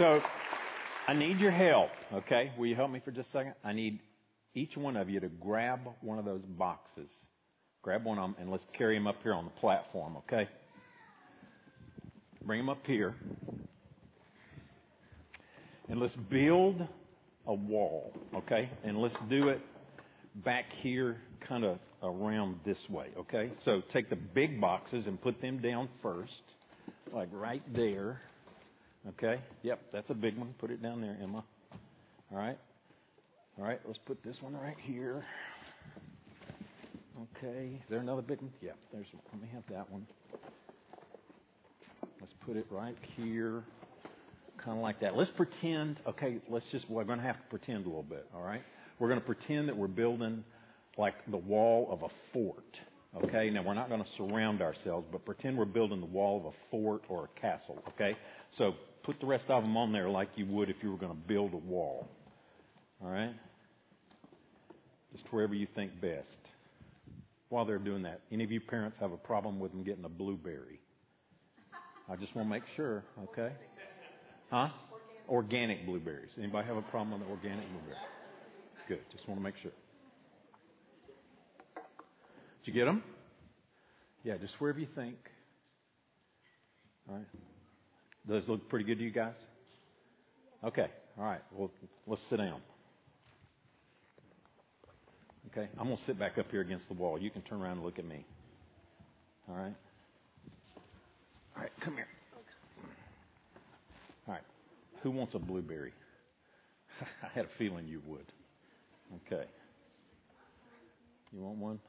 So I need your help, okay? Will you help me for just a second? I need each one of you to grab one of those boxes. Grab one of them and let's carry them up here on the platform, okay? Bring them up here. And let's build a wall, okay? And let's do it back here, kind of around this way, okay? So take the big boxes and put them down first, like right there, okay? Yep, that's a big one. Put it down there, Emma. All right? All right, let's put this one right here. Okay, is there another big one? Yeah, there's. Let me have that one. Let's put it right here, kind of like that. Let's pretend, okay, let's just, we're going to have to pretend a little bit, all right? We're going to pretend that we're building like the wall of a fort, okay? Now, we're not going to surround ourselves, but pretend we're building the wall of a fort or a castle, okay? So put the rest of them on there like you would if you were going to build a wall, all right? Just wherever you think best. While they're doing that, any of you parents have a problem with them getting a blueberry? I just want to make sure, okay? Huh? Organic blueberries. Anybody have a problem with organic blueberries? Good. Just want to make sure. Did you get them? Yeah, just wherever you think. All right. Does look pretty good to you guys? Okay. All right. Well, let's sit down. Okay. I'm going to sit back up here against the wall. You can turn around and look at me. All right. All right. Come here. All right. Who wants a blueberry? I had a feeling you would. Okay. You want one?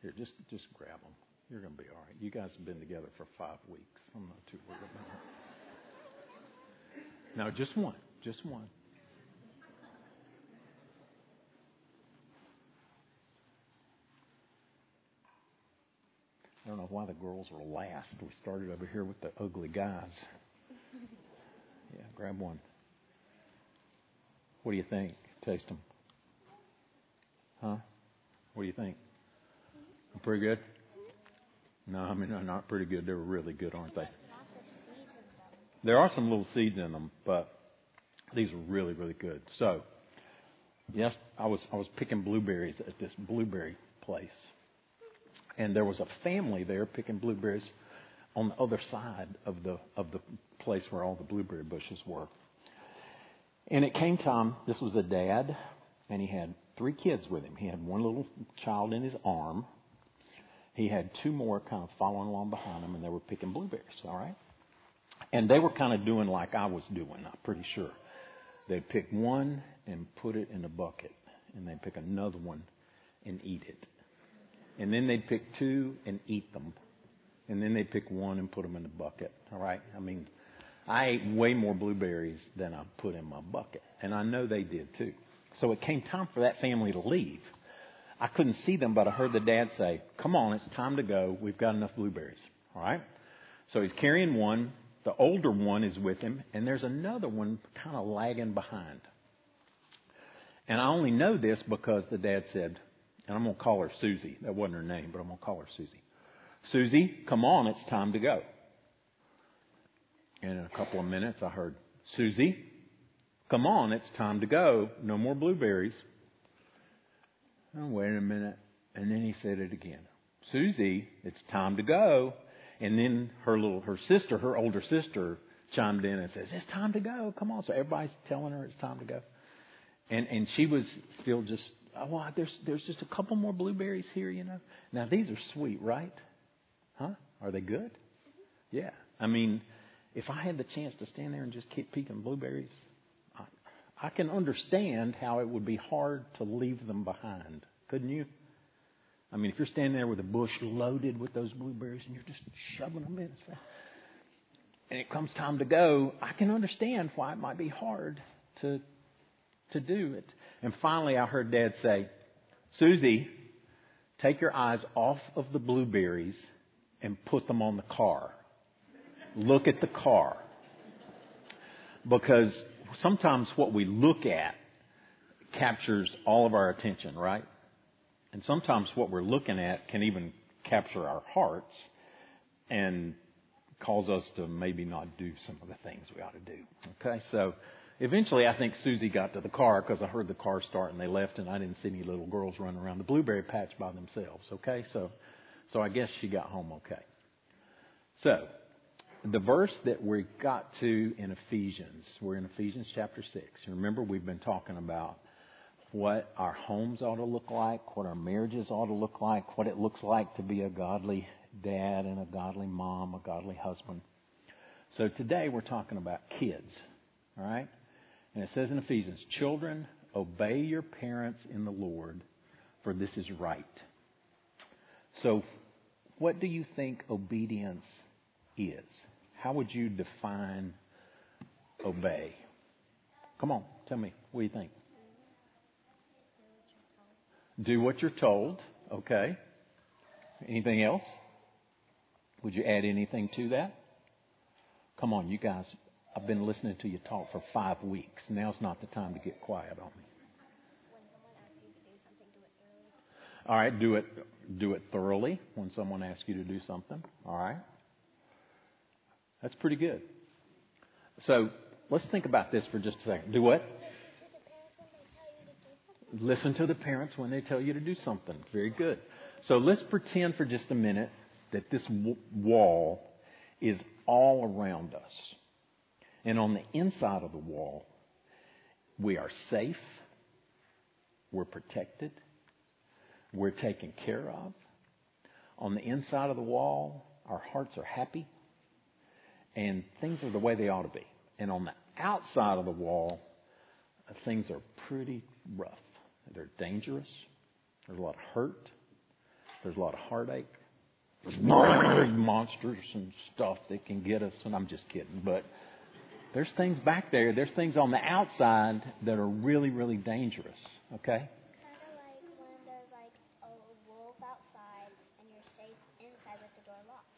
Here, just just grab them. You're going to be all right. You guys have been together for five weeks. I'm not too worried about it. Now, just one. Just one. I don't know why the girls were last. We started over here with the ugly guys. Yeah, grab one. What do you think? Taste them. Huh? What do you think? Pretty good? No, I mean, they're not pretty good. They're really good, aren't they? There are some little seeds in them, but these are really, really good. So, yes, I was I was picking blueberries at this blueberry place, and there was a family there picking blueberries on the other side of the of the place where all the blueberry bushes were. And it came time. This was a dad, and he had three kids with him. He had one little child in his arm, he had two more kind of following along behind him, and they were picking blueberries, all right? And they were kind of doing like I was doing, I'm pretty sure. They'd pick one and put it in a bucket, and they'd pick another one and eat it. And then they'd pick two and eat them. And then they'd pick one and put them in the bucket, all right? I mean, I ate way more blueberries than I put in my bucket. And I know they did too. So it came time for that family to leave. I couldn't see them, but I heard the dad say, Come on, it's time to go. We've got enough blueberries. All right? So he's carrying one. The older one is with him, and there's another one kind of lagging behind. And I only know this because the dad said, and I'm going to call her Susie. That wasn't her name, but I'm going to call her Susie. Susie, come on, it's time to go. And in a couple of minutes, I heard, Susie, come on, it's time to go. No more blueberries. Oh, wait a minute. And then he said it again. Susie, it's time to go. And then her little, her sister, her older sister chimed in and says, it's time to go. Come on. So everybody's telling her it's time to go. And, and she was still just, oh, well, there's, there's just a couple more blueberries here, you know. Now these are sweet, right? Huh? Are they good? Yeah. I mean, if I had the chance to stand there and just keep picking blueberries, I can understand how it would be hard to leave them behind. Couldn't you? I mean, if you're standing there with a bush loaded with those blueberries and you're just shoving them in, and it comes time to go, I can understand why it might be hard to to do it. And finally, I heard Dad say, "Susie, take your eyes off of the blueberries and put them on the car. Look at the car." Because sometimes what we look at captures all of our attention, right? And sometimes what we're looking at can even capture our hearts. And cause us to maybe not do some of the things we ought to do. Okay, so eventually I think Susie got to the car because I heard the car start and they left and I didn't see any little girls running around the blueberry patch by themselves. Okay, so so I guess she got home okay. So the verse that we got to in Ephesians, we're in Ephesians chapter 6. Remember, we've been talking about what our homes ought to look like, what our marriages ought to look like, what it looks like to be a godly dad and a godly mom, a godly husband. So today we're talking about kids, all right? And it says in Ephesians, children, obey your parents in the Lord, for this is right. So, what do you think obedience is? How would you define obey? Come on, tell me. What do you think? Do what you're told. Okay. Anything else? Would you add anything to that? Come on, you guys. I've been listening to you talk for five weeks. Now's not the time to get quiet on me. All right, do it do it thoroughly when someone asks you to do something. All right? That's pretty good. So, let's think about this for just a second. Do what? Listen to the parents when they tell you to do something. Very good. So let's pretend for just a minute that this wall is all around us. And on the inside of the wall, we are safe, we're protected, we're taken care of. On the inside of the wall, our hearts are happy, and things are the way they ought to be. And on the outside of the wall, uh, things are pretty rough. They're dangerous. There's a lot of hurt. There's a lot of heartache. There's monsters and stuff that can get us, and I'm just kidding, but there's things back there. There's things on the outside that are really, really dangerous. Okay?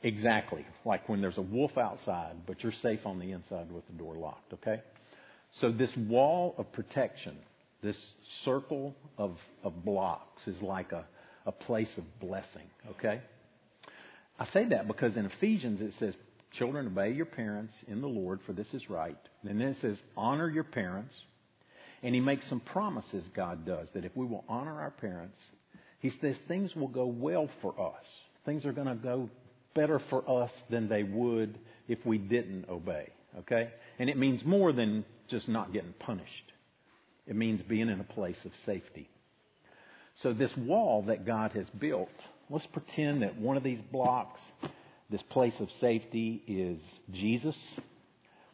Exactly. Like when there's a wolf outside, but you're safe on the inside with the door locked. Okay? So this wall of protection this circle of, of blocks is like a, a place of blessing, okay? I say that because in Ephesians it says, Children, obey your parents in the Lord, for this is right. And then it says, honor your parents. And he makes some promises, God does, that if we will honor our parents, he says things will go well for us. Things are going to go better for us than they would if we didn't obey. Okay? And it means more than just not getting punished. It means being in a place of safety. So, this wall that God has built, let's pretend that one of these blocks, this place of safety, is Jesus.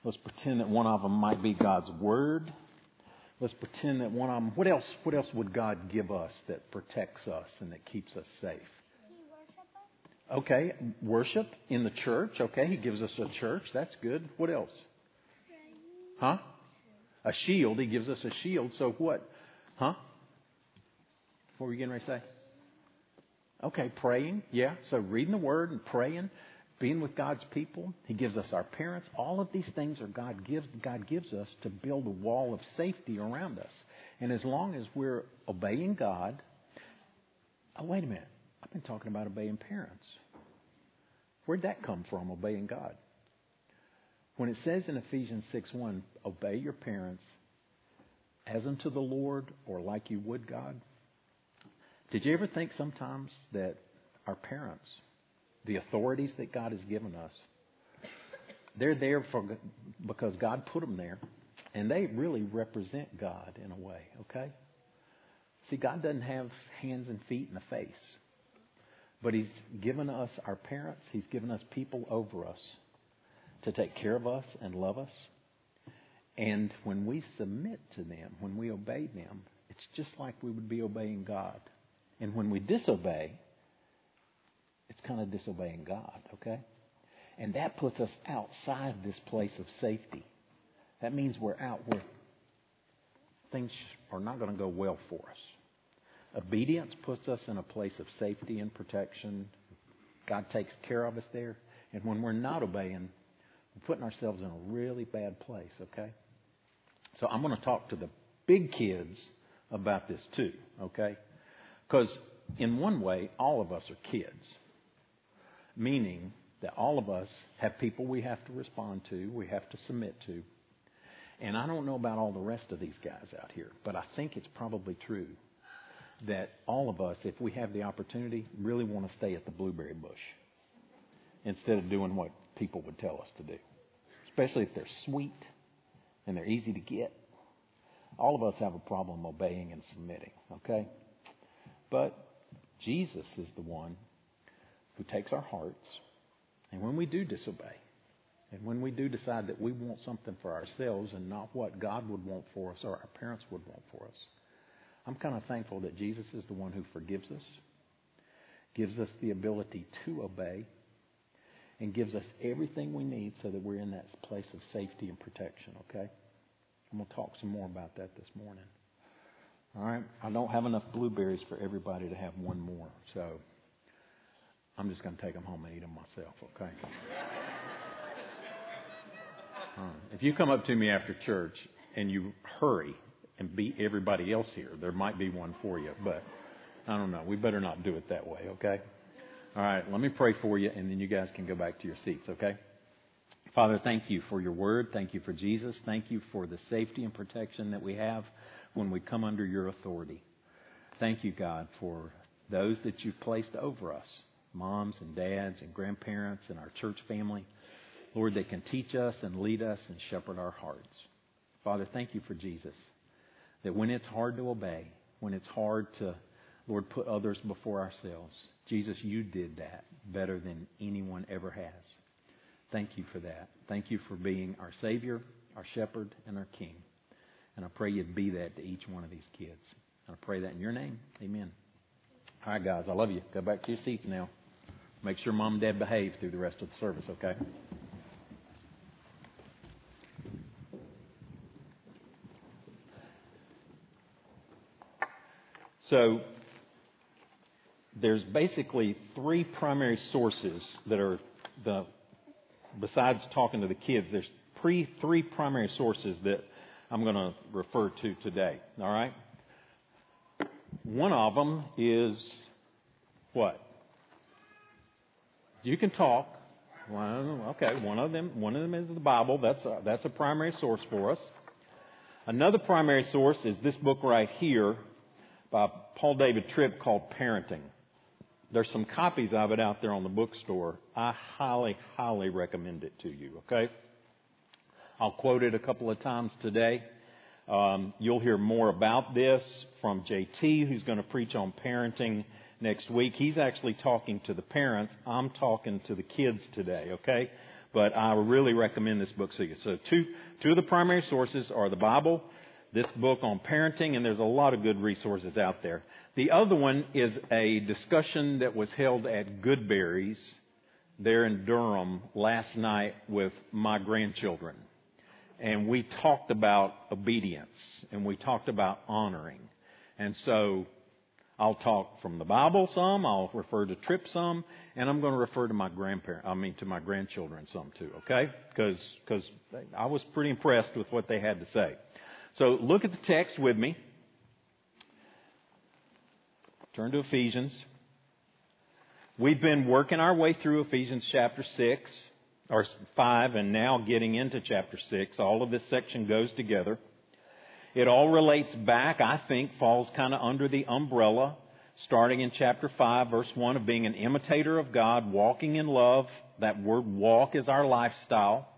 Let's pretend that one of them might be God's Word. Let's pretend that one of them, what else, what else would God give us that protects us and that keeps us safe? Okay, worship in the church. Okay, He gives us a church. That's good. What else? Huh? a shield. He gives us a shield. So what? Huh? What were you getting ready to say? Okay, praying. Yeah. So reading the Word and praying, being with God's people. He gives us our parents. All of these things are God gives God gives us to build a wall of safety around us. And as long as we're obeying God, oh wait a minute. I've been talking about obeying parents. Where'd that come from, obeying God? When it says in Ephesians 6 1, obey your parents as unto the Lord or like you would God, did you ever think sometimes that our parents, the authorities that God has given us, they're there for because God put them there, and they really represent God in a way. Okay. See, God doesn't have hands and feet and a face, but He's given us our parents. He's given us people over us to take care of us and love us. And when we submit to them, when we obey them, it's just like we would be obeying God. And when we disobey, it's kind of disobeying God, okay? And that puts us outside this place of safety. That means we're out where things are not going to go well for us. Obedience puts us in a place of safety and protection. God takes care of us there. And when we're not obeying, we're putting ourselves in a really bad place, okay? So I'm going to talk to the big kids about this too, okay? Because in one way, all of us are kids. Meaning, that all of us have people we have to respond to, we have to submit to. And I don't know about all the rest of these guys out here, but I think it's probably true that all of us, if we have the opportunity, really want to stay at the blueberry bush instead of doing what people would tell us to do, especially if they're sweet and they're easy to get. All of us have a problem obeying and submitting, okay? But Jesus is the one who takes our hearts, and when we do disobey, and when we do decide that we want something for ourselves and not what God would want for us or our parents would want for us, I'm kind of thankful that Jesus is the one who forgives us, gives us the ability to obey, and gives us everything we need so that we're in that place of safety and protection, okay? I'm going to talk some more about that this morning. All right? I don't have enough blueberries for everybody to have one more, so I'm just going to take them home and eat them myself, okay? If you come up to me after church and you hurry and beat everybody else here, there might be one for you, but I don't know. We better not do it that way, okay? All right, let me pray for you, and then you guys can go back to your seats, okay? Father, thank you for your word. Thank you for Jesus. Thank you for the safety and protection that we have when we come under your authority. Thank you, God, for those that you've placed over us moms and dads and grandparents and our church family. Lord, they can teach us and lead us and shepherd our hearts. Father, thank you for Jesus. That when it's hard to obey, when it's hard to, Lord, put others before ourselves, Jesus, you did that better than anyone ever has. Thank you for that. Thank you for being our Savior, our Shepherd, and our King. And I pray you'd be that to each one of these kids. And I pray that in your name. Amen. All right, guys, I love you. Go back to your seats now. Make sure mom and dad behave through the rest of the service, okay? So, there's basically three primary sources that are the besides talking to the kids, there's pre, three primary sources that I'm going to refer to today. All right? One of them is what? You can talk. Well, okay, one of them, one of them is the Bible. That's a, that's a primary source for us. Another primary source is this book right here by Paul David Tripp called Parenting. There's some copies of it out there on the bookstore. I highly, highly recommend it to you, okay? I'll quote it a couple of times today. Um, you'll hear more about this from JT, who's going to preach on parenting next week. He's actually talking to the parents. I'm talking to the kids today, okay? But I really recommend this book to you. So two, two of the primary sources are the Bible, this book on parenting, and there's a lot of good resources out there. The other one is a discussion that was held at Goodberry's there in Durham last night with my grandchildren. And we talked about obedience and we talked about honoring. And so I'll talk from the Bible some, I'll refer to Tripp some, and I'm going to refer to my grandparents, I mean to my grandchildren some too, okay? Because cause I was pretty impressed with what they had to say. So look at the text with me. Turn to Ephesians. We've been working our way through Ephesians chapter 6, or 5, and now getting into chapter 6. All of this section goes together. It all relates back, I think, falls kind of under the umbrella, starting in chapter 5, verse 1, of being an imitator of God, walking in love. That word walk is our lifestyle.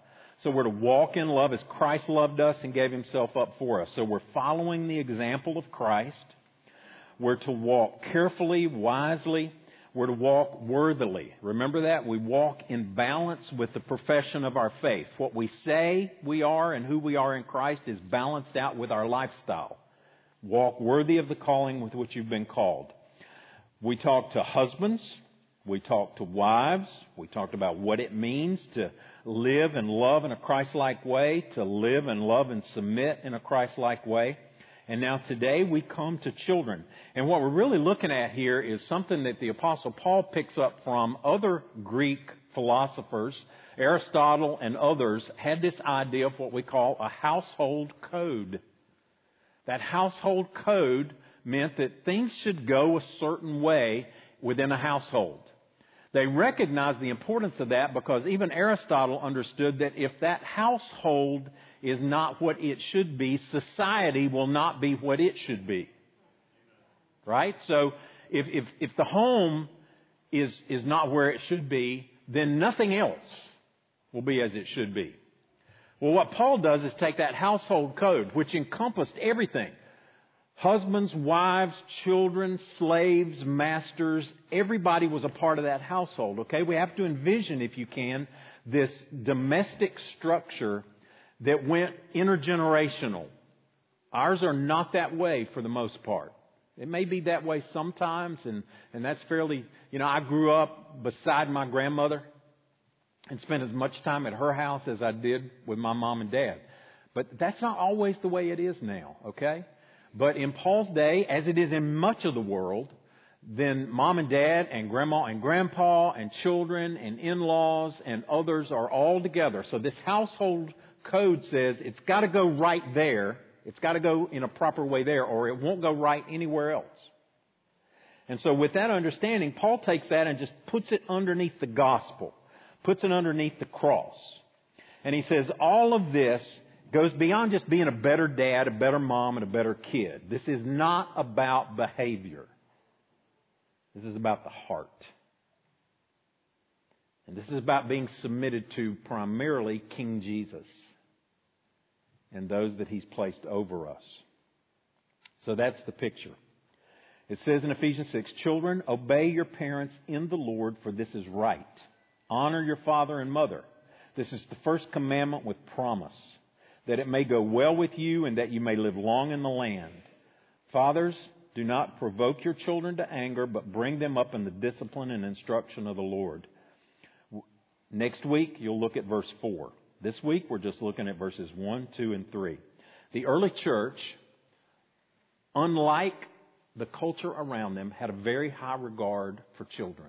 So we're to walk in love as Christ loved us and gave himself up for us. So we're following the example of Christ. We're to walk carefully, wisely. We're to walk worthily. Remember that? We walk in balance with the profession of our faith. What we say we are and who we are in Christ is balanced out with our lifestyle. Walk worthy of the calling with which you've been called. We talk to husbands. We talked to wives. We talked about what it means to live and love in a Christ-like way, to live and love and submit in a Christ-like way. And now today we come to children. And what we're really looking at here is something that the apostle Paul picks up from other Greek philosophers. Aristotle and others had this idea of what we call a household code. That household code meant that things should go a certain way within a household. They recognize the importance of that because even Aristotle understood that if that household is not what it should be, society will not be what it should be. Right? So if, if, if the home is, is not where it should be, then nothing else will be as it should be. Well, what Paul does is take that household code, which encompassed everything husbands, wives, children, slaves, masters, everybody was a part of that household, okay? We have to envision, if you can, this domestic structure that went intergenerational. Ours are not that way for the most part. It may be that way sometimes, and, and that's fairly, you know, I grew up beside my grandmother and spent as much time at her house as I did with my mom and dad. But that's not always the way it is now, okay? But in Paul's day, as it is in much of the world, then mom and dad and grandma and grandpa and children and in-laws and others are all together. So this household code says it's got to go right there. It's got to go in a proper way there or it won't go right anywhere else. And so with that understanding, Paul takes that and just puts it underneath the gospel, puts it underneath the cross. And he says all of this goes beyond just being a better dad, a better mom, and a better kid. This is not about behavior. This is about the heart. And this is about being submitted to primarily King Jesus and those that he's placed over us. So that's the picture. It says in Ephesians 6, Children, obey your parents in the Lord, for this is right. Honor your father and mother. This is the first commandment with promise, that it may go well with you and that you may live long in the land. Fathers, do not provoke your children to anger, but bring them up in the discipline and instruction of the Lord. Next week, you'll look at verse 4. This week, we're just looking at verses 1, 2, and 3. The early church, unlike the culture around them, had a very high regard for children.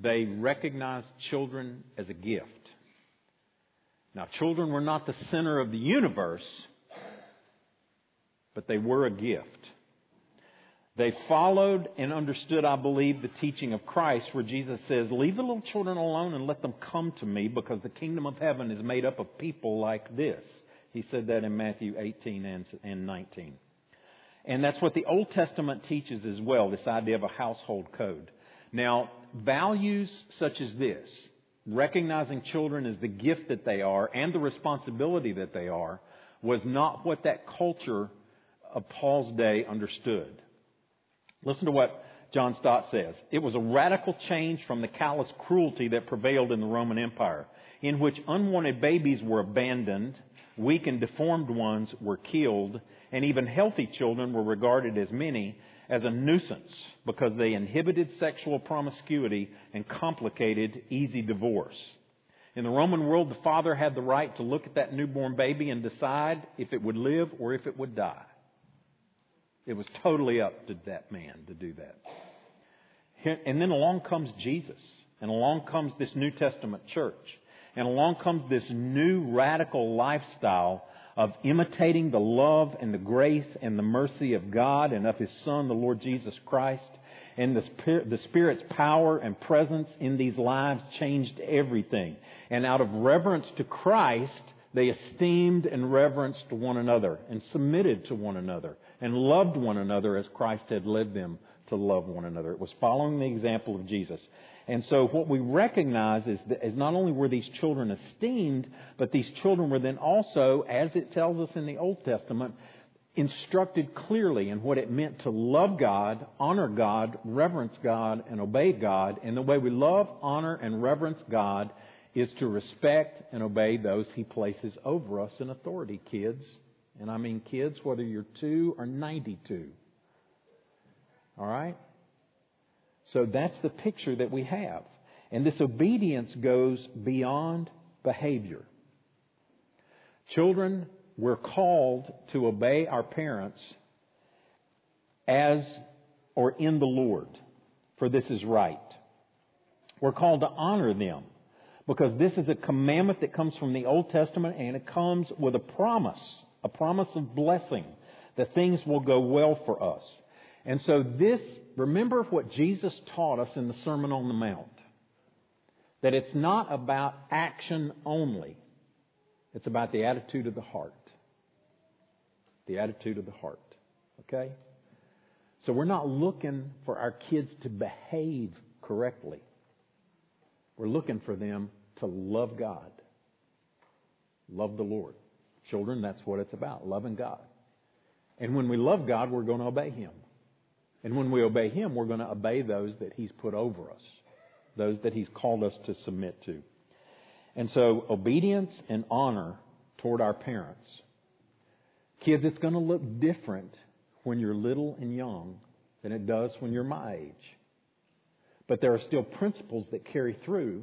They recognized children as a gift. Now, children were not the center of the universe, but they were a gift. They followed and understood, I believe, the teaching of Christ where Jesus says, Leave the little children alone and let them come to me because the kingdom of heaven is made up of people like this. He said that in Matthew 18 and 19. And that's what the Old Testament teaches as well, this idea of a household code. Now, values such as this, recognizing children as the gift that they are and the responsibility that they are, was not what that culture of Paul's day understood. Listen to what John Stott says. It was a radical change from the callous cruelty that prevailed in the Roman Empire, in which unwanted babies were abandoned, weak and deformed ones were killed, and even healthy children were regarded as many as a nuisance because they inhibited sexual promiscuity and complicated easy divorce. In the Roman world, the father had the right to look at that newborn baby and decide if it would live or if it would die. It was totally up to that man to do that. And then along comes Jesus, and along comes this New Testament church, and along comes this new radical lifestyle of imitating the love and the grace and the mercy of God and of His Son, the Lord Jesus Christ. And the, the Spirit's power and presence in these lives changed everything. And out of reverence to Christ, they esteemed and reverenced one another and submitted to one another and loved one another as Christ had led them to love one another. It was following the example of Jesus. And so what we recognize is that is not only were these children esteemed, but these children were then also, as it tells us in the Old Testament, instructed clearly in what it meant to love God, honor God, reverence God, and obey God. And the way we love, honor, and reverence God is to respect and obey those He places over us in authority, kids. And I mean kids, whether you're two or 92. All right? So that's the picture that we have. And this obedience goes beyond behavior. Children, we're called to obey our parents as or in the Lord, for this is right. We're called to honor them because this is a commandment that comes from the Old Testament and it comes with a promise a promise of blessing, that things will go well for us. And so this, remember what Jesus taught us in the Sermon on the Mount. That it's not about action only. It's about the attitude of the heart. The attitude of the heart. Okay? So we're not looking for our kids to behave correctly. We're looking for them to love God. Love the Lord. Children, that's what it's about, loving God. And when we love God, we're going to obey Him. And when we obey Him, we're going to obey those that He's put over us, those that He's called us to submit to. And so, obedience and honor toward our parents. Kids, it's going to look different when you're little and young than it does when you're my age. But there are still principles that carry through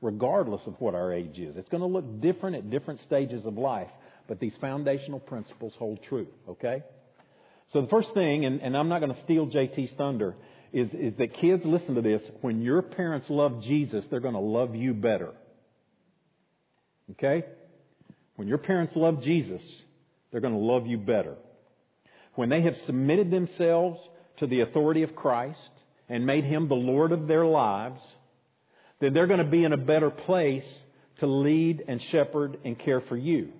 regardless of what our age is. It's going to look different at different stages of life, but these foundational principles hold true, okay? So the first thing, and, and I'm not going to steal JT's thunder, is, is that kids, listen to this, when your parents love Jesus, they're going to love you better. Okay? When your parents love Jesus, they're going to love you better. When they have submitted themselves to the authority of Christ and made Him the Lord of their lives, then they're going to be in a better place to lead and shepherd and care for you.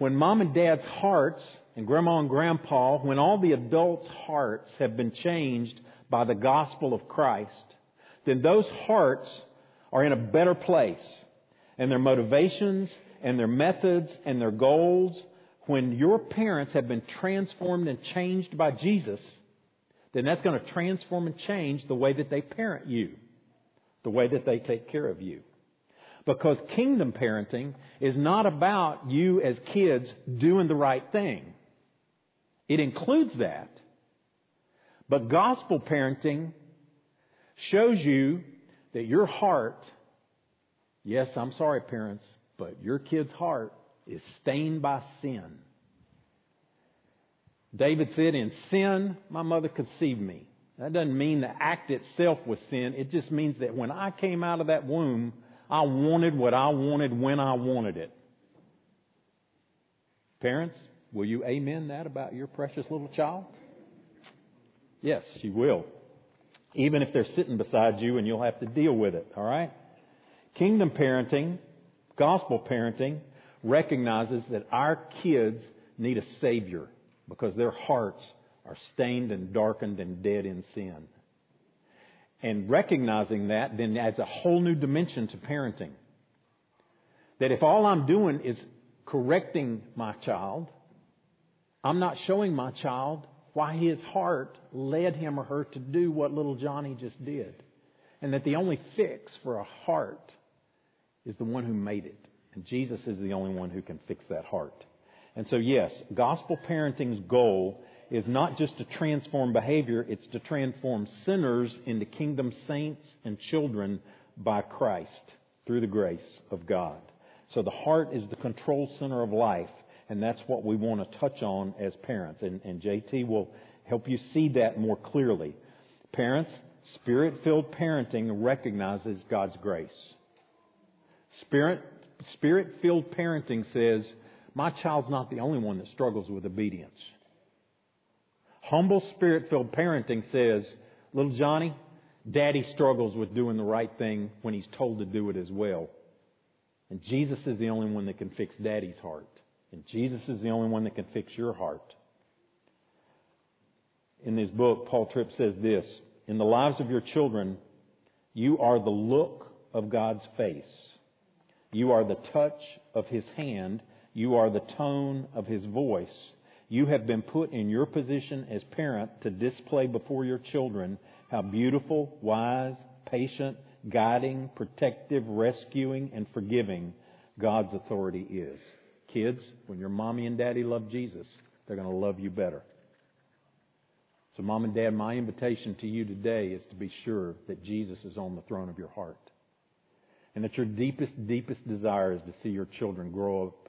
When mom and dad's hearts and grandma and grandpa, when all the adults' hearts have been changed by the gospel of Christ, then those hearts are in a better place. And their motivations and their methods and their goals, when your parents have been transformed and changed by Jesus, then that's going to transform and change the way that they parent you the way that they take care of you. Because kingdom parenting is not about you as kids doing the right thing. It includes that. But gospel parenting shows you that your heart, yes, I'm sorry, parents, but your kid's heart is stained by sin. David said, In sin, my mother conceived me. That doesn't mean the act itself was sin. It just means that when I came out of that womb, I wanted what I wanted when I wanted it. Parents, will you amen that about your precious little child? Yes, she will. Even if they're sitting beside you and you'll have to deal with it, all right? Kingdom parenting, gospel parenting, recognizes that our kids need a Savior because their hearts are stained and darkened and dead in sin. And recognizing that then adds a whole new dimension to parenting. That if all I'm doing is correcting my child, I'm not showing my child why his heart led him or her to do what little Johnny just did. And that the only fix for a heart is the one who made it. And Jesus is the only one who can fix that heart. And so, yes, gospel parenting's goal is not just to transform behavior, it's to transform sinners into kingdom saints and children by Christ through the grace of God. So the heart is the control center of life, and that's what we want to touch on as parents. And, and JT will help you see that more clearly. Parents, spirit filled parenting recognizes God's grace. Spirit filled parenting says, My child's not the only one that struggles with obedience. Humble, spirit filled parenting says, little Johnny, daddy struggles with doing the right thing when he's told to do it as well. And Jesus is the only one that can fix daddy's heart. And Jesus is the only one that can fix your heart. In this book, Paul Tripp says this In the lives of your children, you are the look of God's face. You are the touch of his hand. You are the tone of his voice. You have been put in your position as parent to display before your children how beautiful, wise, patient, guiding, protective, rescuing, and forgiving God's authority is. Kids, when your mommy and daddy love Jesus, they're going to love you better. So, mom and dad, my invitation to you today is to be sure that Jesus is on the throne of your heart. And that your deepest, deepest desire is to see your children grow up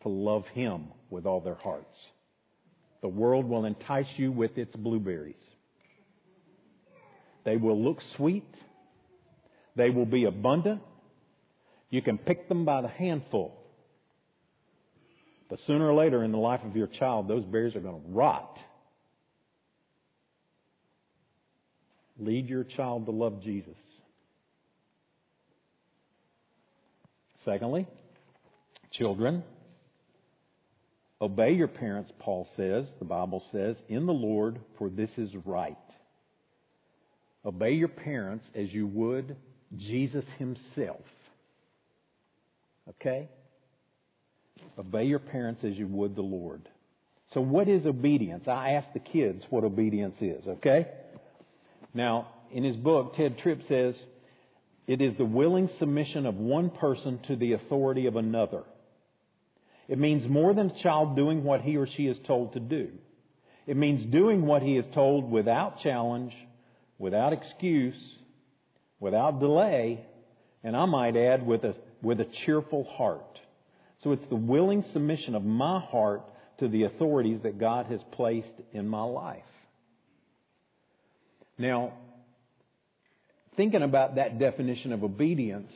to love Him with all their hearts. The world will entice you with its blueberries. They will look sweet. They will be abundant. You can pick them by the handful. But sooner or later in the life of your child, those berries are going to rot. Lead your child to love Jesus. Secondly, children, obey your parents, Paul says, the Bible says, in the Lord, for this is right. Obey your parents as you would Jesus himself. Okay? Obey your parents as you would the Lord. So what is obedience? I asked the kids what obedience is, okay? Now, in his book, Ted Tripp says, it is the willing submission of one person to the authority of another. It means more than a child doing what he or she is told to do. It means doing what he is told without challenge, without excuse, without delay, and I might add, with a, with a cheerful heart. So it's the willing submission of my heart to the authorities that God has placed in my life. Now, thinking about that definition of obedience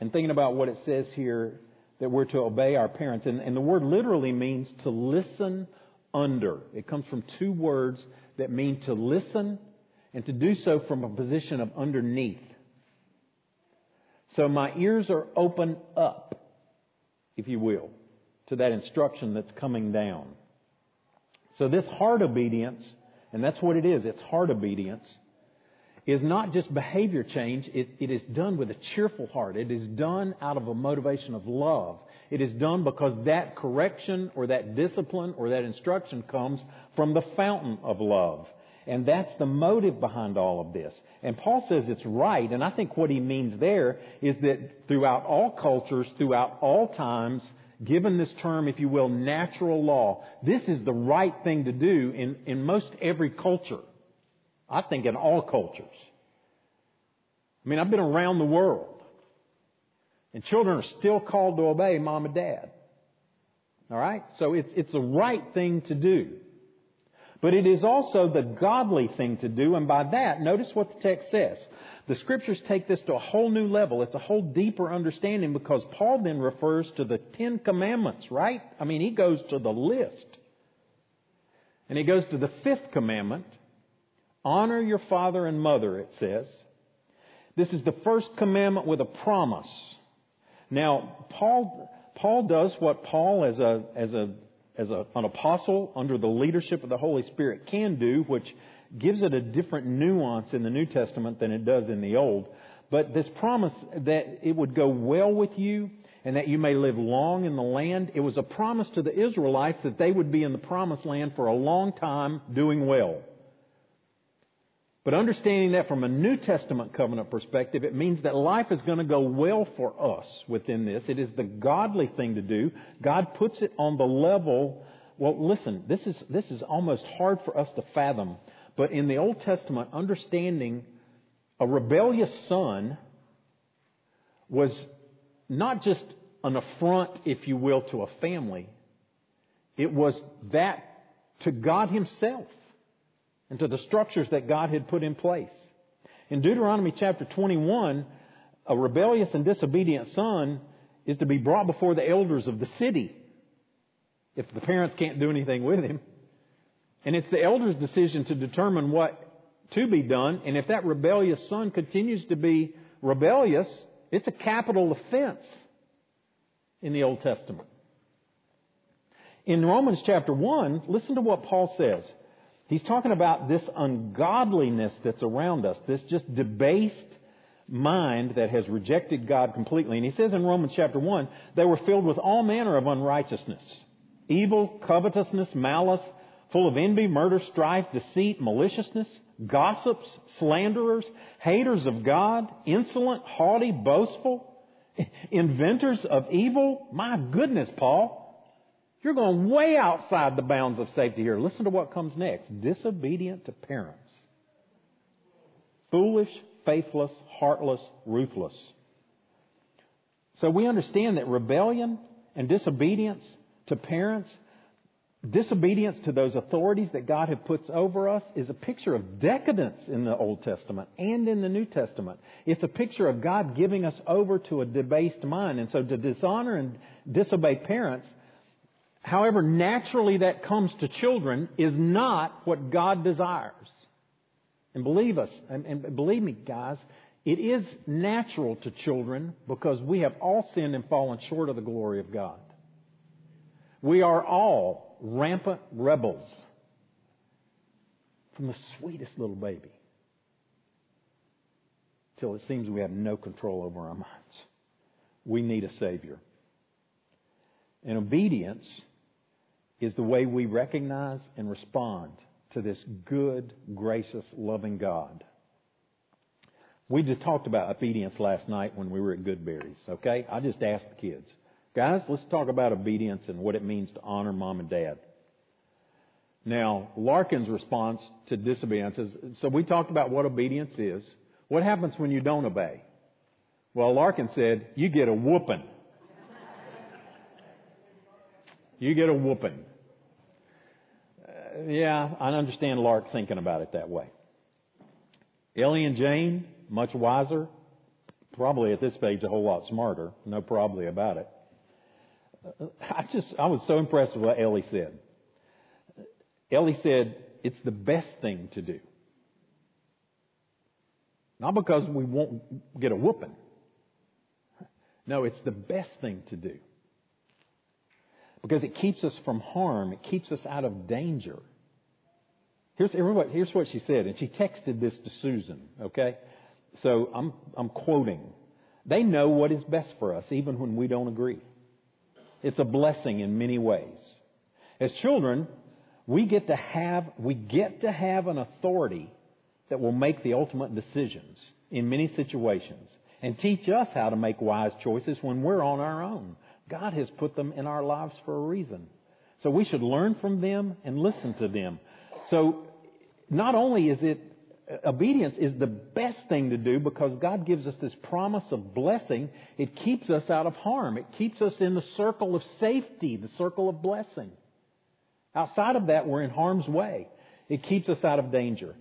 and thinking about what it says here that we're to obey our parents, and, and the word literally means to listen under. It comes from two words that mean to listen and to do so from a position of underneath. So my ears are open up, if you will, to that instruction that's coming down. So this heart obedience, and that's what it is, it's heart obedience, is not just behavior change, it, it is done with a cheerful heart. It is done out of a motivation of love. It is done because that correction or that discipline or that instruction comes from the fountain of love. And that's the motive behind all of this. And Paul says it's right, and I think what he means there is that throughout all cultures, throughout all times, given this term, if you will, natural law, this is the right thing to do in, in most every culture. I think in all cultures. I mean, I've been around the world. And children are still called to obey mom and dad. Alright? So it's, it's the right thing to do. But it is also the godly thing to do, and by that, notice what the text says. The scriptures take this to a whole new level. It's a whole deeper understanding because Paul then refers to the Ten Commandments, right? I mean, he goes to the list. And he goes to the fifth commandment. Honor your father and mother, it says. This is the first commandment with a promise. Now, Paul, Paul does what Paul as a, as a as a, an apostle under the leadership of the Holy Spirit can do, which gives it a different nuance in the New Testament than it does in the Old. But this promise that it would go well with you and that you may live long in the land, it was a promise to the Israelites that they would be in the promised land for a long time doing well. But understanding that from a New Testament covenant perspective, it means that life is going to go well for us within this. It is the godly thing to do. God puts it on the level. Well, listen, this is, this is almost hard for us to fathom. But in the Old Testament, understanding a rebellious son was not just an affront, if you will, to a family. It was that to God Himself and to the structures that God had put in place. In Deuteronomy chapter 21, a rebellious and disobedient son is to be brought before the elders of the city if the parents can't do anything with him. And it's the elders' decision to determine what to be done. And if that rebellious son continues to be rebellious, it's a capital offense in the Old Testament. In Romans chapter 1, listen to what Paul says. He's talking about this ungodliness that's around us, this just debased mind that has rejected God completely. And he says in Romans chapter 1, they were filled with all manner of unrighteousness, evil, covetousness, malice, full of envy, murder, strife, deceit, maliciousness, gossips, slanderers, haters of God, insolent, haughty, boastful, inventors of evil. My goodness, Paul. You're going way outside the bounds of safety here. Listen to what comes next. Disobedient to parents. Foolish, faithless, heartless, ruthless. So we understand that rebellion and disobedience to parents, disobedience to those authorities that God has puts over us is a picture of decadence in the Old Testament and in the New Testament. It's a picture of God giving us over to a debased mind. And so to dishonor and disobey parents however naturally that comes to children, is not what God desires. And believe us, and, and believe me, guys, it is natural to children because we have all sinned and fallen short of the glory of God. We are all rampant rebels from the sweetest little baby till it seems we have no control over our minds. We need a Savior. And obedience is the way we recognize and respond to this good, gracious, loving God. We just talked about obedience last night when we were at Goodberry's, okay? I just asked the kids, guys, let's talk about obedience and what it means to honor mom and dad. Now, Larkin's response to disobedience is, so we talked about what obedience is. What happens when you don't obey? Well, Larkin said, you get a whooping. You get a whooping. Uh, yeah, I understand Lark thinking about it that way. Ellie and Jane, much wiser, probably at this stage a whole lot smarter, no probably about it. Uh, I just, I was so impressed with what Ellie said. Ellie said, it's the best thing to do. Not because we won't get a whooping. No, it's the best thing to do. Because it keeps us from harm. It keeps us out of danger. Here's, here's what she said, and she texted this to Susan, okay? So I'm, I'm quoting. They know what is best for us, even when we don't agree. It's a blessing in many ways. As children, we get to have, we get to have an authority that will make the ultimate decisions in many situations and teach us how to make wise choices when we're on our own. God has put them in our lives for a reason. So we should learn from them and listen to them. So not only is it uh, obedience is the best thing to do because God gives us this promise of blessing. It keeps us out of harm. It keeps us in the circle of safety, the circle of blessing. Outside of that, we're in harm's way. It keeps us out of danger.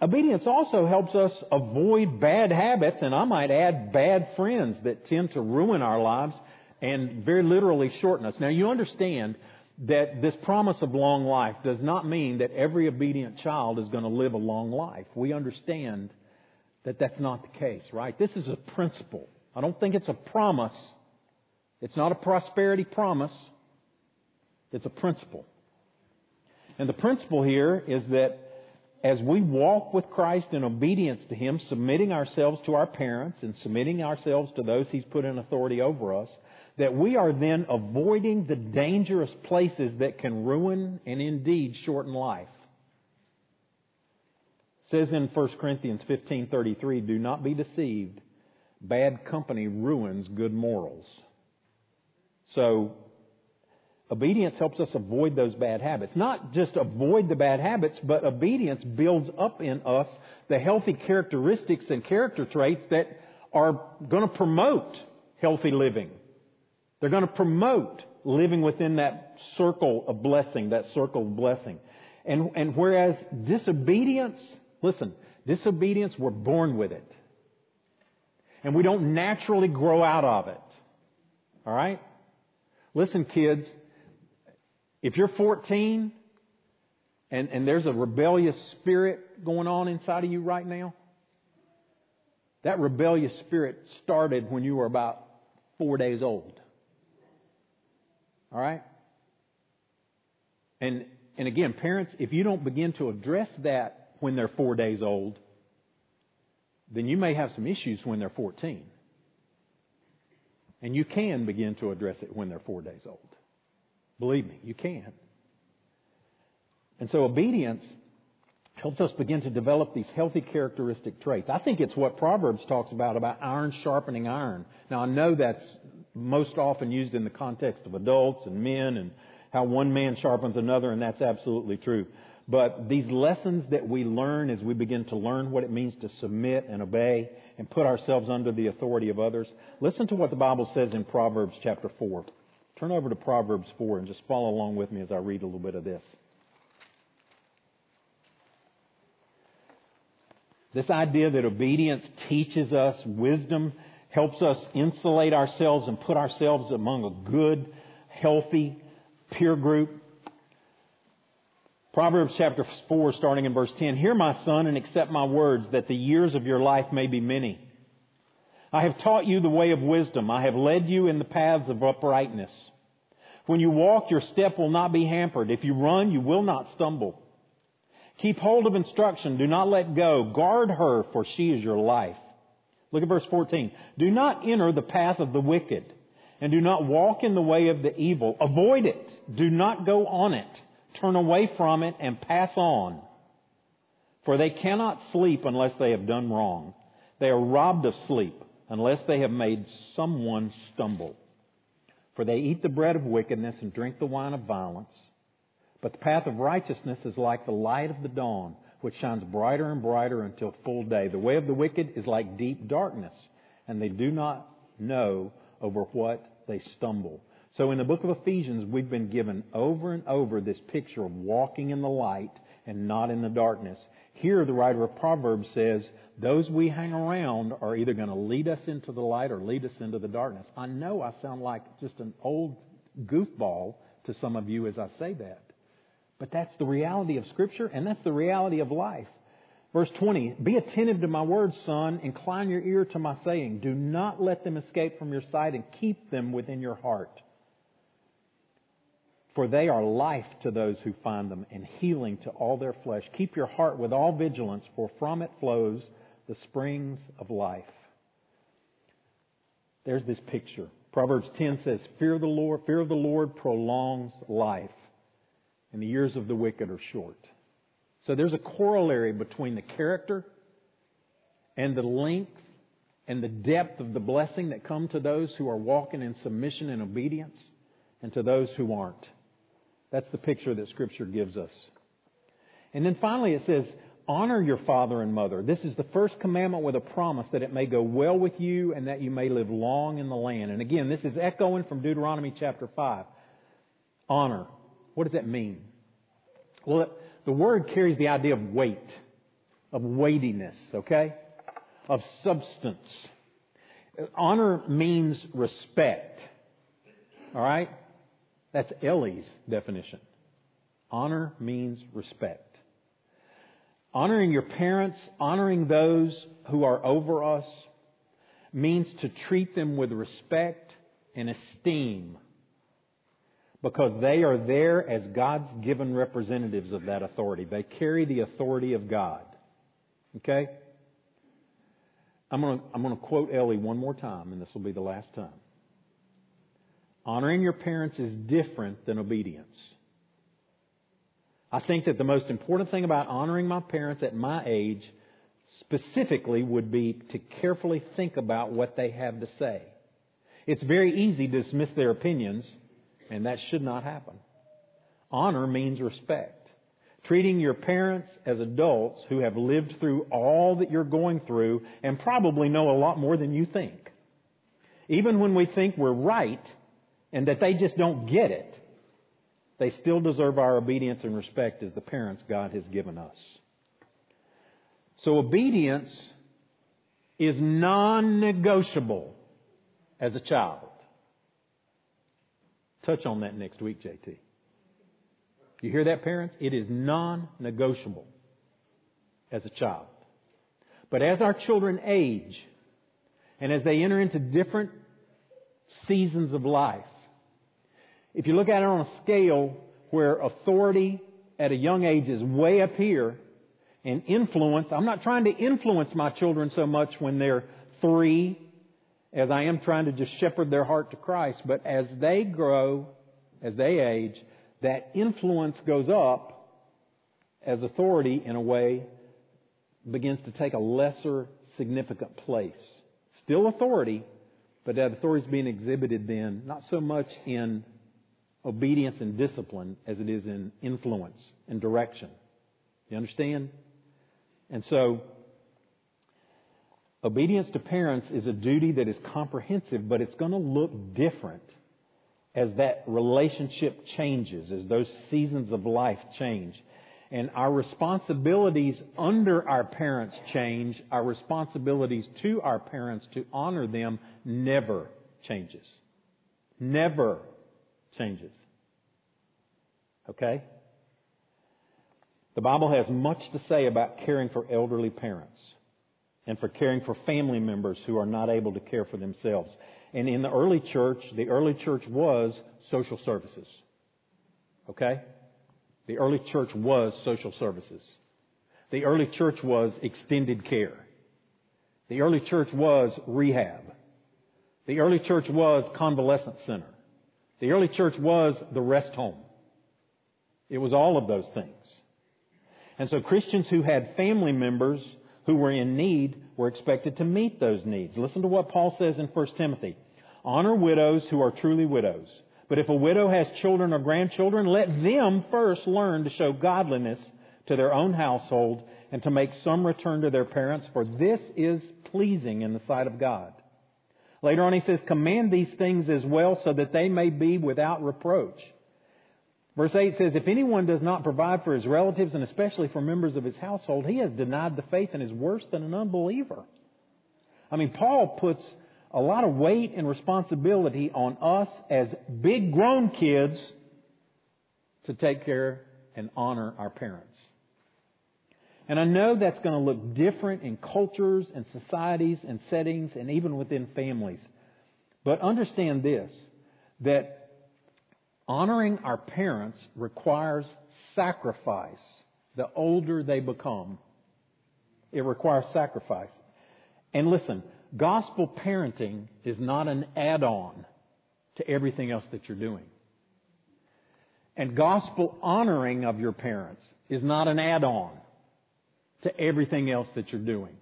Obedience also helps us avoid bad habits, and I might add bad friends that tend to ruin our lives and very literally shorten us. Now, you understand that this promise of long life does not mean that every obedient child is going to live a long life. We understand that that's not the case, right? This is a principle. I don't think it's a promise. It's not a prosperity promise. It's a principle. And the principle here is that as we walk with Christ in obedience to Him, submitting ourselves to our parents and submitting ourselves to those He's put in authority over us, that we are then avoiding the dangerous places that can ruin and indeed shorten life. It says in 1 Corinthians 15:33, "Do not be deceived. Bad company ruins good morals." So Obedience helps us avoid those bad habits. Not just avoid the bad habits, but obedience builds up in us the healthy characteristics and character traits that are going to promote healthy living. They're going to promote living within that circle of blessing, that circle of blessing. And, and whereas disobedience, listen, disobedience, we're born with it. And we don't naturally grow out of it. Alright? Listen, kids, if you're 14 and, and there's a rebellious spirit going on inside of you right now, that rebellious spirit started when you were about four days old. All right? And, and again, parents, if you don't begin to address that when they're four days old, then you may have some issues when they're 14. And you can begin to address it when they're four days old. Believe me, you can. And so obedience helps us begin to develop these healthy characteristic traits. I think it's what Proverbs talks about, about iron sharpening iron. Now I know that's most often used in the context of adults and men and how one man sharpens another, and that's absolutely true. But these lessons that we learn as we begin to learn what it means to submit and obey and put ourselves under the authority of others, listen to what the Bible says in Proverbs chapter 4. Turn over to Proverbs 4 and just follow along with me as I read a little bit of this. This idea that obedience teaches us wisdom, helps us insulate ourselves and put ourselves among a good, healthy peer group. Proverbs chapter 4, starting in verse 10. Hear, my son, and accept my words, that the years of your life may be many. I have taught you the way of wisdom. I have led you in the paths of uprightness. When you walk, your step will not be hampered. If you run, you will not stumble. Keep hold of instruction. Do not let go. Guard her, for she is your life. Look at verse 14. Do not enter the path of the wicked, and do not walk in the way of the evil. Avoid it. Do not go on it. Turn away from it and pass on. For they cannot sleep unless they have done wrong. They are robbed of sleep unless they have made someone stumble. For they eat the bread of wickedness and drink the wine of violence. But the path of righteousness is like the light of the dawn, which shines brighter and brighter until full day. The way of the wicked is like deep darkness, and they do not know over what they stumble. So in the book of Ephesians, we've been given over and over this picture of walking in the light and not in the darkness. Here, the writer of Proverbs says, those we hang around are either going to lead us into the light or lead us into the darkness. I know I sound like just an old goofball to some of you as I say that. But that's the reality of Scripture, and that's the reality of life. Verse 20, Be attentive to my words, son. Incline your ear to my saying. Do not let them escape from your sight, and keep them within your heart. For they are life to those who find them, and healing to all their flesh. Keep your heart with all vigilance, for from it flows the springs of life. There's this picture. Proverbs 10 says, Fear the Lord, fear of the Lord prolongs life, and the years of the wicked are short. So there's a corollary between the character and the length and the depth of the blessing that come to those who are walking in submission and obedience and to those who aren't. That's the picture that Scripture gives us. And then finally it says, Honor your father and mother. This is the first commandment with a promise that it may go well with you and that you may live long in the land. And again, this is echoing from Deuteronomy chapter 5. Honor. What does that mean? Well, the word carries the idea of weight, of weightiness, okay? Of substance. Honor means respect. All right? That's Ellie's definition. Honor means respect. Honoring your parents, honoring those who are over us, means to treat them with respect and esteem because they are there as God's given representatives of that authority. They carry the authority of God. Okay? I'm going to, I'm going to quote Ellie one more time, and this will be the last time. Honoring your parents is different than obedience. I think that the most important thing about honoring my parents at my age specifically would be to carefully think about what they have to say. It's very easy to dismiss their opinions, and that should not happen. Honor means respect. Treating your parents as adults who have lived through all that you're going through and probably know a lot more than you think. Even when we think we're right and that they just don't get it, they still deserve our obedience and respect as the parents God has given us. So obedience is non-negotiable as a child. Touch on that next week, JT. You hear that, parents? It is non-negotiable as a child. But as our children age, and as they enter into different seasons of life, if you look at it on a scale where authority at a young age is way up here and influence, I'm not trying to influence my children so much when they're three as I am trying to just shepherd their heart to Christ, but as they grow, as they age, that influence goes up as authority in a way begins to take a lesser significant place. Still authority, but that authority is being exhibited then not so much in obedience and discipline as it is in influence and direction. You understand? And so, obedience to parents is a duty that is comprehensive, but it's going to look different as that relationship changes, as those seasons of life change. And our responsibilities under our parents change. Our responsibilities to our parents to honor them never changes. Never changes. Okay? The Bible has much to say about caring for elderly parents and for caring for family members who are not able to care for themselves. And in the early church, the early church was social services. Okay? The early church was social services. The early church was extended care. The early church was rehab. The early church was convalescent center. The early church was the rest home. It was all of those things. And so Christians who had family members who were in need were expected to meet those needs. Listen to what Paul says in 1 Timothy. Honor widows who are truly widows. But if a widow has children or grandchildren, let them first learn to show godliness to their own household and to make some return to their parents, for this is pleasing in the sight of God. Later on he says, command these things as well so that they may be without reproach. Verse 8 says, If anyone does not provide for his relatives and especially for members of his household, he has denied the faith and is worse than an unbeliever. I mean, Paul puts a lot of weight and responsibility on us as big grown kids to take care and honor our parents. And I know that's going to look different in cultures and societies and settings and even within families. But understand this, that Honoring our parents requires sacrifice the older they become. It requires sacrifice. And listen, gospel parenting is not an add on to everything else that you're doing. And gospel honoring of your parents is not an add on to everything else that you're doing.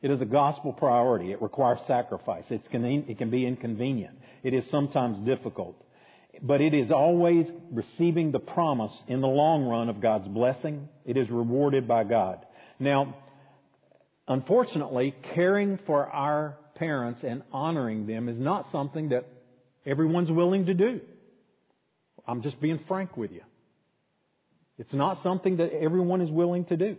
It is a gospel priority. It requires sacrifice. It's, it can be inconvenient. It is sometimes difficult but it is always receiving the promise in the long run of God's blessing. It is rewarded by God. Now, unfortunately, caring for our parents and honoring them is not something that everyone's willing to do. I'm just being frank with you. It's not something that everyone is willing to do.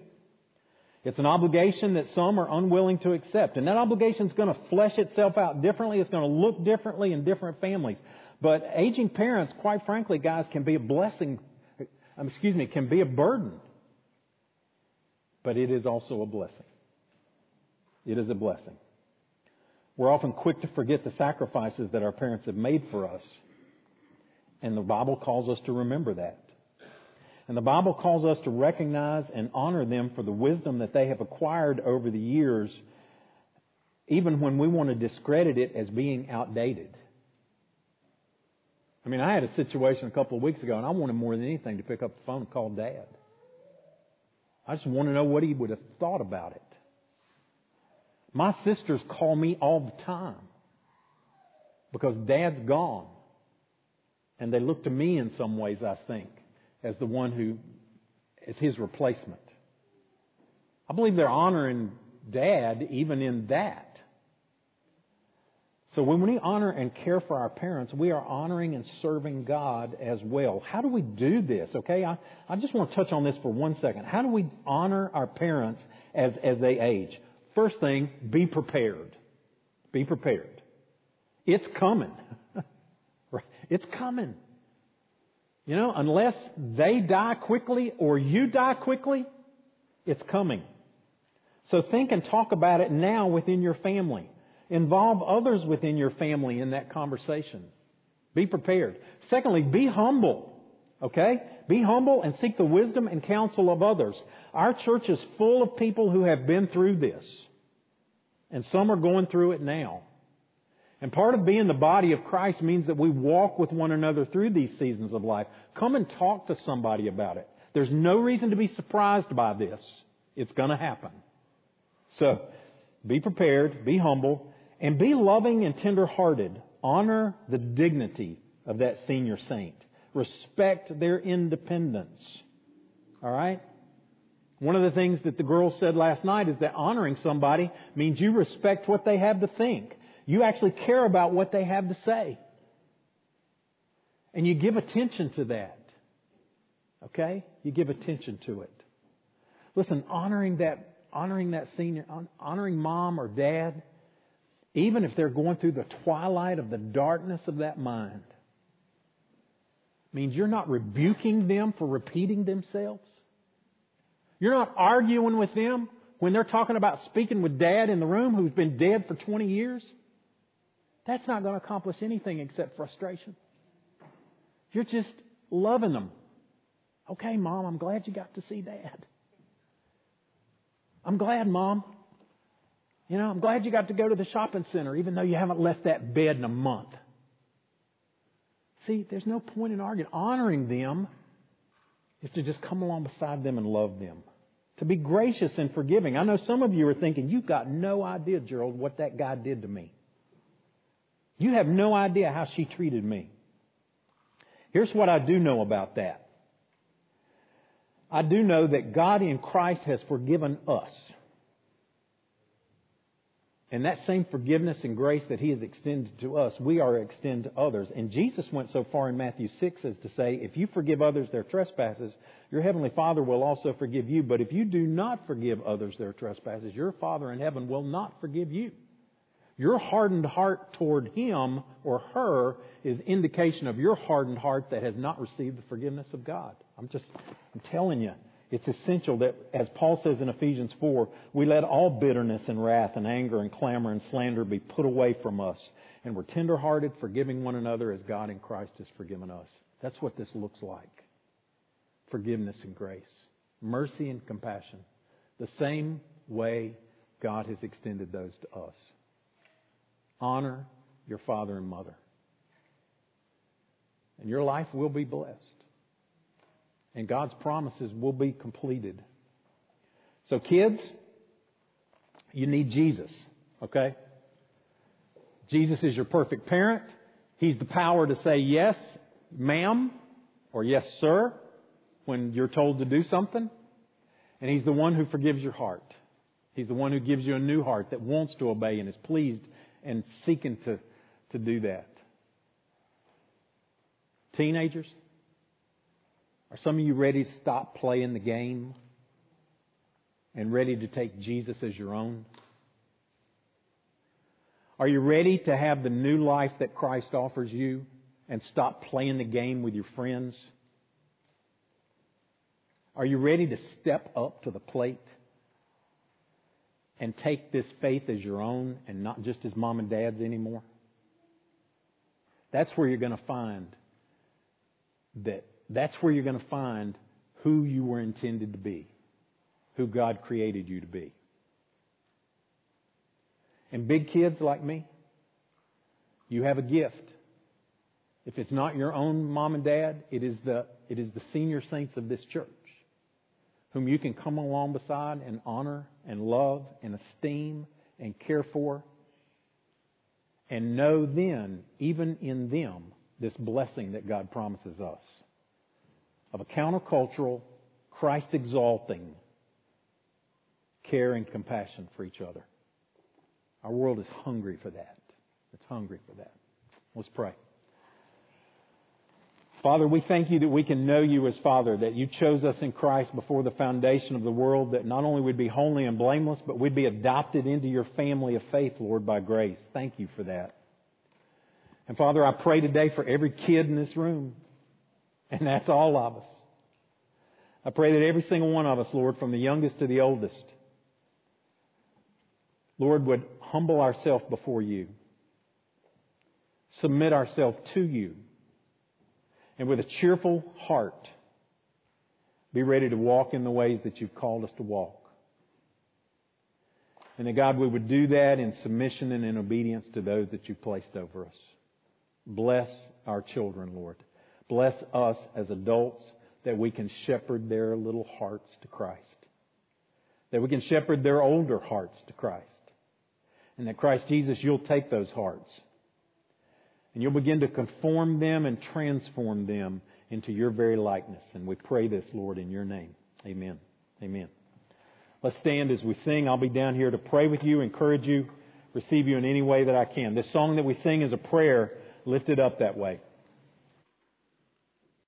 It's an obligation that some are unwilling to accept. And that obligation is going to flesh itself out differently. It's going to look differently in different families. But aging parents, quite frankly, guys, can be a blessing. Um, excuse me, can be a burden. But it is also a blessing. It is a blessing. We're often quick to forget the sacrifices that our parents have made for us. And the Bible calls us to remember that. And the Bible calls us to recognize and honor them for the wisdom that they have acquired over the years, even when we want to discredit it as being outdated. I mean, I had a situation a couple of weeks ago, and I wanted more than anything to pick up the phone and call Dad. I just want to know what he would have thought about it. My sisters call me all the time because Dad's gone. And they look to me in some ways, I think, as the one who is his replacement. I believe they're honoring Dad even in that. So when we honor and care for our parents, we are honoring and serving God as well. How do we do this? Okay, I, I just want to touch on this for one second. How do we honor our parents as, as they age? First thing, be prepared. Be prepared. It's coming. it's coming. You know, unless they die quickly or you die quickly, it's coming. So think and talk about it now within your family. Involve others within your family in that conversation. Be prepared. Secondly, be humble. Okay? Be humble and seek the wisdom and counsel of others. Our church is full of people who have been through this. And some are going through it now. And part of being the body of Christ means that we walk with one another through these seasons of life. Come and talk to somebody about it. There's no reason to be surprised by this. It's going to happen. So, be prepared, be humble, and be loving and tender-hearted. Honor the dignity of that senior saint. Respect their independence. All right? One of the things that the girl said last night is that honoring somebody means you respect what they have to think. You actually care about what they have to say. And you give attention to that. Okay? You give attention to it. Listen, honoring that, honoring that senior, honoring mom or dad, even if they're going through the twilight of the darkness of that mind, means you're not rebuking them for repeating themselves. You're not arguing with them when they're talking about speaking with dad in the room who's been dead for 20 years. That's not going to accomplish anything except frustration. You're just loving them. Okay, mom, I'm glad you got to see dad. I'm glad, mom. You know, I'm glad you got to go to the shopping center, even though you haven't left that bed in a month. See, there's no point in arguing. Honoring them is to just come along beside them and love them. To be gracious and forgiving. I know some of you are thinking, you've got no idea, Gerald, what that guy did to me. You have no idea how she treated me. Here's what I do know about that. I do know that God in Christ has forgiven us. And that same forgiveness and grace that He has extended to us, we are extend to others. And Jesus went so far in Matthew 6 as to say, if you forgive others their trespasses, your Heavenly Father will also forgive you. But if you do not forgive others their trespasses, your Father in heaven will not forgive you. Your hardened heart toward him or her is indication of your hardened heart that has not received the forgiveness of God. I'm just, I'm telling you, it's essential that, as Paul says in Ephesians 4, we let all bitterness and wrath and anger and clamor and slander be put away from us. And we're tenderhearted, forgiving one another as God in Christ has forgiven us. That's what this looks like. Forgiveness and grace. Mercy and compassion. The same way God has extended those to us. Honor your father and mother. And your life will be blessed. And God's promises will be completed. So, kids, you need Jesus, okay? Jesus is your perfect parent. He's the power to say yes, ma'am, or yes, sir, when you're told to do something. And He's the one who forgives your heart. He's the one who gives you a new heart that wants to obey and is pleased and seeking to, to do that. Teenagers, are some of you ready to stop playing the game and ready to take Jesus as your own? Are you ready to have the new life that Christ offers you and stop playing the game with your friends? Are you ready to step up to the plate? and take this faith as your own and not just as mom and dad's anymore? That's where you're going to find that that's where you're going to find who you were intended to be, who God created you to be. And big kids like me, you have a gift. If it's not your own mom and dad, it is the, it is the senior saints of this church whom you can come along beside and honor and love and esteem and care for. And know then, even in them, this blessing that God promises us of a countercultural, Christ exalting care and compassion for each other. Our world is hungry for that. It's hungry for that. Let's pray. Father, we thank you that we can know you as Father, that you chose us in Christ before the foundation of the world, that not only we'd be holy and blameless, but we'd be adopted into your family of faith, Lord, by grace. Thank you for that. And Father, I pray today for every kid in this room, and that's all of us. I pray that every single one of us, Lord, from the youngest to the oldest, Lord, would humble ourselves before you, submit ourselves to you and with a cheerful heart, be ready to walk in the ways that you've called us to walk. And that God, we would do that in submission and in obedience to those that you've placed over us. Bless our children, Lord. Bless us as adults that we can shepherd their little hearts to Christ. That we can shepherd their older hearts to Christ. And that Christ Jesus, you'll take those hearts and you'll begin to conform them and transform them into your very likeness. And we pray this, Lord, in your name. Amen. Amen. Let's stand as we sing. I'll be down here to pray with you, encourage you, receive you in any way that I can. This song that we sing is a prayer lifted up that way.